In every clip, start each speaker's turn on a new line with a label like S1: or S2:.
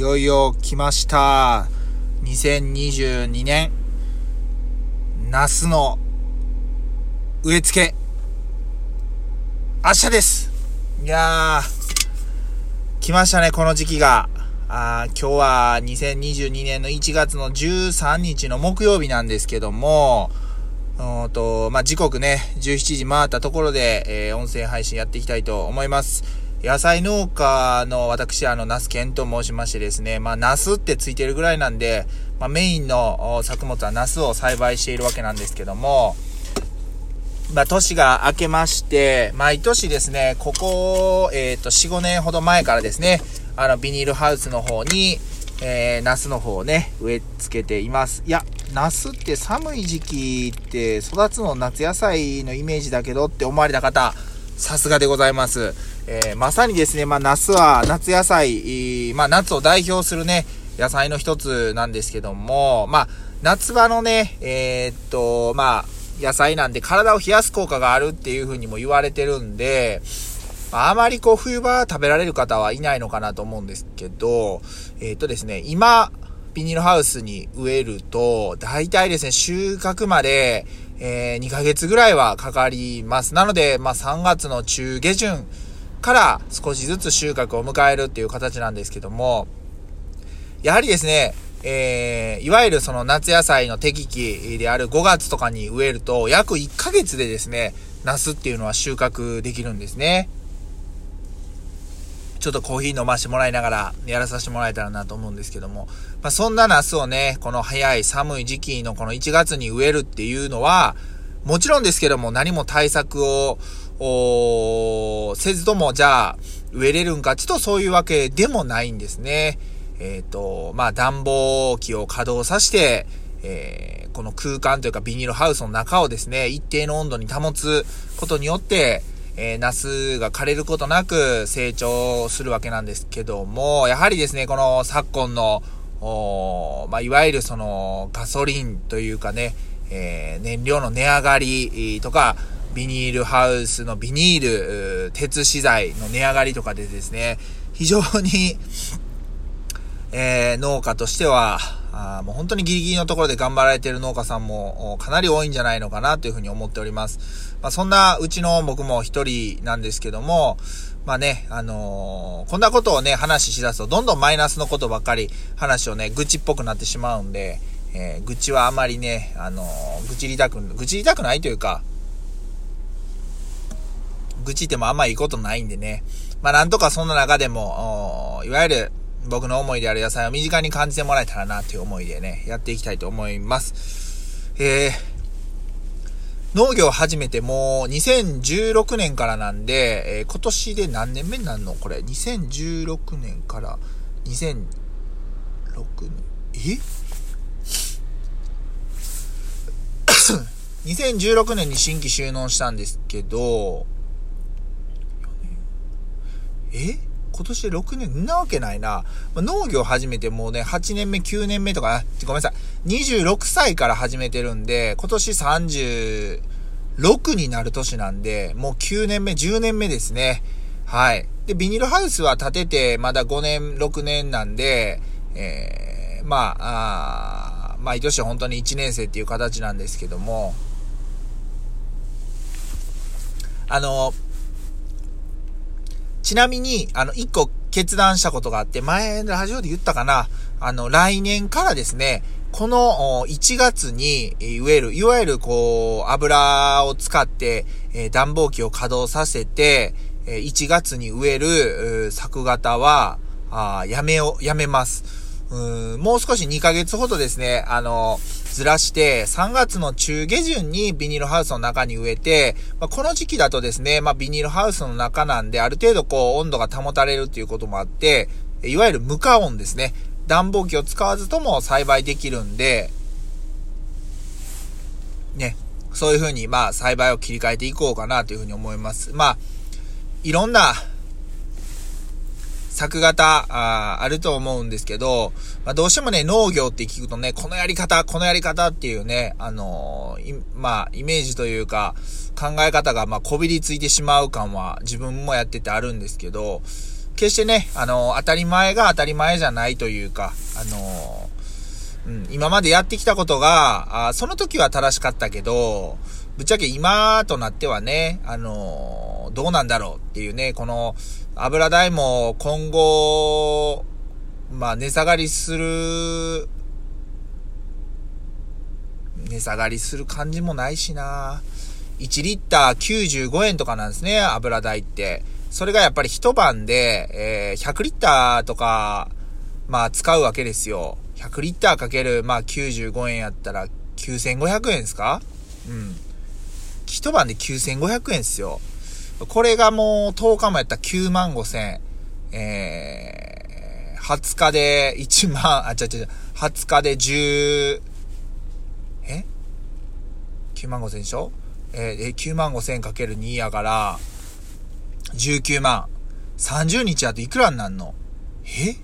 S1: いよいよ来ました。2022年、ナスの植え付け、明日ですいやー、来ましたね、この時期が。あ今日は2022年の1月の13日の木曜日なんですけども、うんと、まあ、時刻ね、17時回ったところで、えー音声配信やっていきたいと思います。野菜農家の私、あの、ナスケンと申しましてですね、まあ、ナスってついてるぐらいなんで、まあ、メインの作物はナスを栽培しているわけなんですけども、まあ、年が明けまして、毎年ですね、ここ、えっ、と、4、5年ほど前からですね、あの、ビニールハウスの方に、えー、ナスの方をね、植え付けています。いや、ナスって寒い時期って育つの夏野菜のイメージだけどって思われた方、さすがでございます。えー、まさにですね、まあ、ナスは夏野菜、まあ、夏を代表するね、野菜の一つなんですけども、まあ、夏場のね、えーっと、まあ、野菜なんで体を冷やす効果があるっていう風にも言われてるんで、ああまりこう冬場食べられる方はいないのかなと思うんですけど、えーっとですね、今、ビニールハウスに植えると、大体ですね、収穫まで、えー2ヶ月ぐらいはかかります。なので、まあ3月の中下旬から少しずつ収穫を迎えるっていう形なんですけども、やはりですね、えー、いわゆるその夏野菜の適期である5月とかに植えると、約1ヶ月でですね、ナスっていうのは収穫できるんですね。ちょっとコーヒー飲ましてもらいながらやらさせてもらえたらなと思うんですけども。まあ、そんなナスをね、この早い寒い時期のこの1月に植えるっていうのは、もちろんですけども何も対策を、せずともじゃあ植えれるんかちょっとそういうわけでもないんですね。えっ、と、まあ、暖房機を稼働させて、えーこの空間というかビニールハウスの中をですね、一定の温度に保つことによって、えー、ナスが枯れることなく成長するわけなんですけども、やはりですね、この昨今の、おーまあ、いわゆるそのガソリンというかね、えー燃料の値上がりとか、ビニールハウスのビニール、鉄資材の値上がりとかでですね、非常に、えー農家としては、あもう本当にギリギリのところで頑張られている農家さんもかなり多いんじゃないのかなというふうに思っております。まあ、そんなうちの僕も一人なんですけども、まあね、あのーこんなことをね、話ししだすと、どんどんマイナスのことばっかり話をね、愚痴っぽくなってしまうんで、えー愚痴はあまりね、あのー愚痴りたく、愚痴りたくないというか、愚痴ってもあんまいいことないんでね。まあなんとかそんな中でも、いわゆる僕の思いである野菜を身近に感じてもらえたらなという思いでね、やっていきたいと思います。えー、農業を始めてもう2016年からなんで、えー今年で何年目になるの？これ。2016年から2006年。え？2016年に新規収納したんですけど、え？今年で6年なわけないな。まあ農業始めてもうね、8年目、9年目とか、ごめんなさい。26歳から始めてるんで、今年36になる年なんで、もう9年目、10年目ですね。はい。で、ビニールハウスは建ててまだ5年、6年なんで、えー、まあ、あ毎年本当に1年生っていう形なんですけども、あの、ちなみに、あの、一個決断したことがあって、前、ラジオで言ったかなあの、来年からですね、この1月にえ植える、いわゆるこう、油を使って、え暖房機を稼働させて、え1月に植える作型は、あやめよ、やめます。うんもう少し2ヶ月ほどですね、あの、ずらして、3月の中下旬にビニールハウスの中に植えて、まあ、この時期だとですね、まあ、ビニールハウスの中なんで、ある程度こう、温度が保たれるっていうこともあって、いわゆる無加温ですね。暖房機を使わずとも栽培できるんで、ね、そういう風に、まあ、栽培を切り替えていこうかなというふうに思います。まあ、いろんな、作型ああると思うんですけど、まあ、どうしてもね、農業って聞くとね、このやり方、このやり方っていうね、あのーまあ、イメージというか、考え方が、まあ、こびりついてしまう感は自分もやっててあるんですけど、決してね、あの、当たり前が当たり前じゃないというか、あの、うん、今までやってきたことが、あその時は正しかったけど、ぶっちゃけ今となってはね、あの、どうなんだろうっていうね、この油代も今後、まあ値下がりする、値下がりする感じもないしな。1リッター95円とかなんですね、油代って。それがやっぱり一晩で、えー、100リッターとか、まあ使うわけですよ。100リッターかける、まあ95円やったら9500円ですか？うん。一晩で9500円ですよ。これがもう10日もやったら9万5千。えー、20日で1万、あ、ちゃちゃちゃ、20日で10、え ?9 万5千でしょ？えー、9万5千かける2やから、19万。30日やといくらになんの？え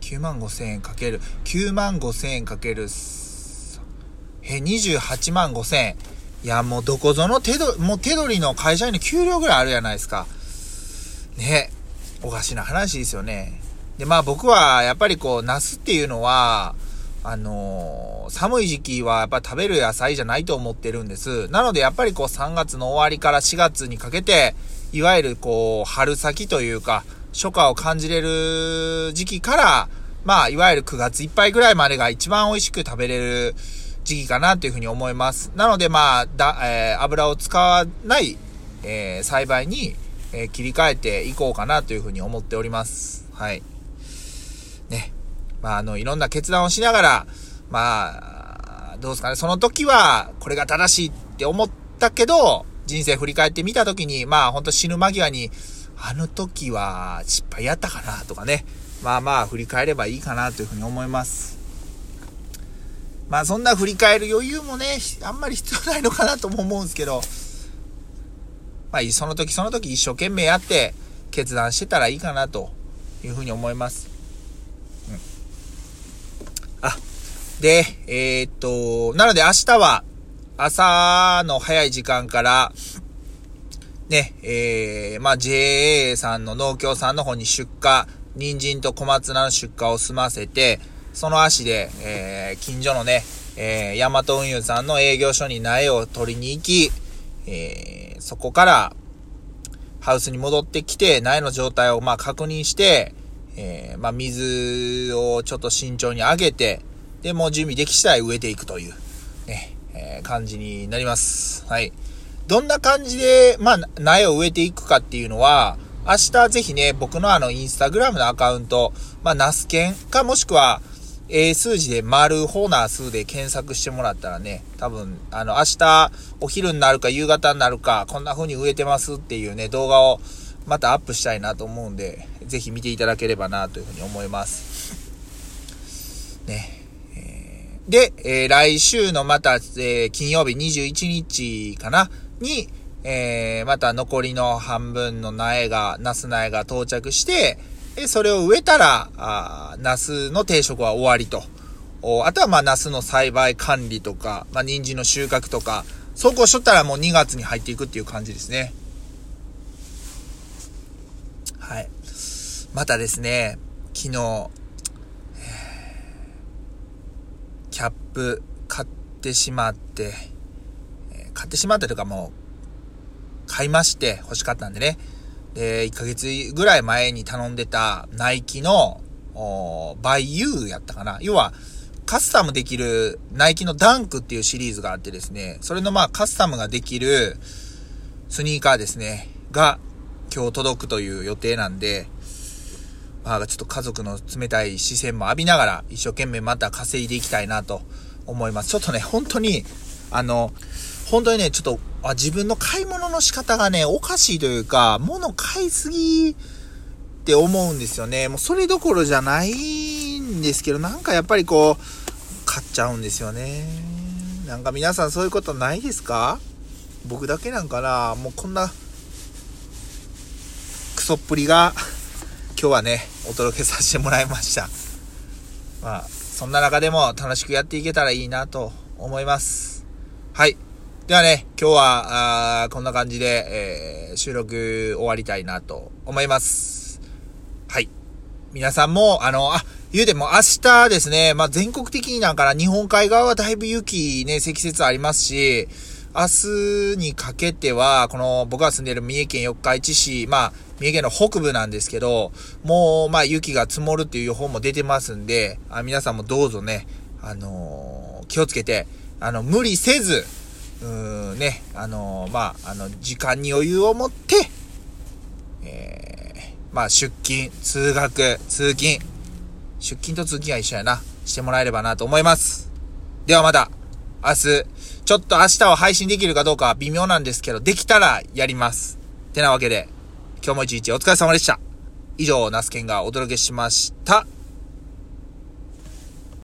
S1: ?9 万5千円かける、9万5千円かける、え、28万5千円。いや、もうどこぞの手ど、もう手取りの会社員の給料ぐらいあるじゃないですか。ね。おかしな話ですよね。で、まあ僕はやっぱりこう、ナスっていうのは、あのー、寒い時期はやっぱ食べる野菜じゃないと思ってるんです。なのでやっぱりこう3月の終わりから4月にかけて、いわゆるこう、春先というか、初夏を感じれる時期から、まあ、いわゆる9月いっぱいぐらいまでが一番美味しく食べれる時期かなというふうに思います。なのでまあ、だ、えー、油を使わない、えー、栽培に、えー、切り替えていこうかなというふうに思っております。はい。ね。まあ、あの、いろんな決断をしながら、まあ、どうですかね、その時は、これが正しいって思ったけど、人生振り返ってみた時に、まあほんと死ぬ間際に、あの時は失敗やったかなとかね、まあまあ振り返ればいいかなというふうに思います。まあそんな振り返る余裕もね、あんまり必要ないのかなとも思うんですけど、まあその時その時一生懸命やって決断してたらいいかなというふうに思います。うん。あ、で、えー、っと、なので明日は、朝の早い時間から、ね、えー、まあ、JA さんの農協さんの方に出荷、人参と小松菜の出荷を済ませて、その足で、えー、近所のね、えー、ヤマト運輸さんの営業所に苗を取りに行き、えー、そこから、ハウスに戻ってきて、苗の状態をまあ確認して、えー、まあ水をちょっと慎重に上げて、で、もう準備でき次第植えていくという、ね、えー、感じになります。はい。どんな感じで、まあ、苗を植えていくかっていうのは、明日ぜひね、僕のあの、インスタグラムのアカウント、まあ、ナスケンかもしくは、英数字で丸ホーナー数で検索してもらったらね、多分、あの、明日、お昼になるか夕方になるか、こんな風に植えてますっていうね、動画をまたアップしたいなと思うんで、ぜひ見ていただければなというふうに思います。ね。で、えー、来週のまた、えー、金曜日21日かな？に、えー、また残りの半分の苗が、ナス苗が到着して、えそれを植えたら、あナスの定食は終わりと。あとはまあ、ナスの栽培管理とか、まあ、人参の収穫とか、そうこうしとったらもう2月に入っていくっていう感じですね。はい。またですね、昨日、キャップ買ってしまって、買ってしまったというかもう、買いまして欲しかったんでね。で、1ヶ月ぐらい前に頼んでたナイキの、バイユーやったかな。要は、カスタムできるナイキのダンクっていうシリーズがあってですね、それのまあカスタムができるスニーカーですね、が今日届くという予定なんで、まあ、ちょっと家族の冷たい視線も浴びながら、一生懸命また稼いでいきたいなと思います。ちょっとね、本当に、あの、本当にね、ちょっと、あ自分の買い物の仕方がね、おかしいというか、物買いすぎって思うんですよね。もうそれどころじゃないんですけど、なんかやっぱりこう、買っちゃうんですよね。なんか皆さんそういうことないですか？僕だけなんかな？もうこんな、クソっぷりが今日はね、お届けさせてもらいました。まあ、そんな中でも楽しくやっていけたらいいなと思います。はい。ではね、今日は、あこんな感じで、えー、収録終わりたいなと思います。はい。皆さんも、あの、あ、言うても明日ですね、まあ、全国的になんかな、日本海側はだいぶ雪ね、積雪ありますし、明日にかけては、この僕が住んでいる三重県四日市市、まあ、三重県の北部なんですけど、もう、ま、雪が積もるっていう予報も出てますんで、あ皆さんもどうぞね、あのー、気をつけて、あの、無理せず、うーん、ね、あのー、まあ、あの、時間に余裕を持って、えー、まあ、出勤、通学、通勤、出勤と通勤は一緒やな、してもらえればなと思います。ではまた、明日、ちょっと明日は配信できるかどうかは微妙なんですけど、できたらやります。てなわけで、今日も一日お疲れ様でした。以上、ナスケンがお届けしました。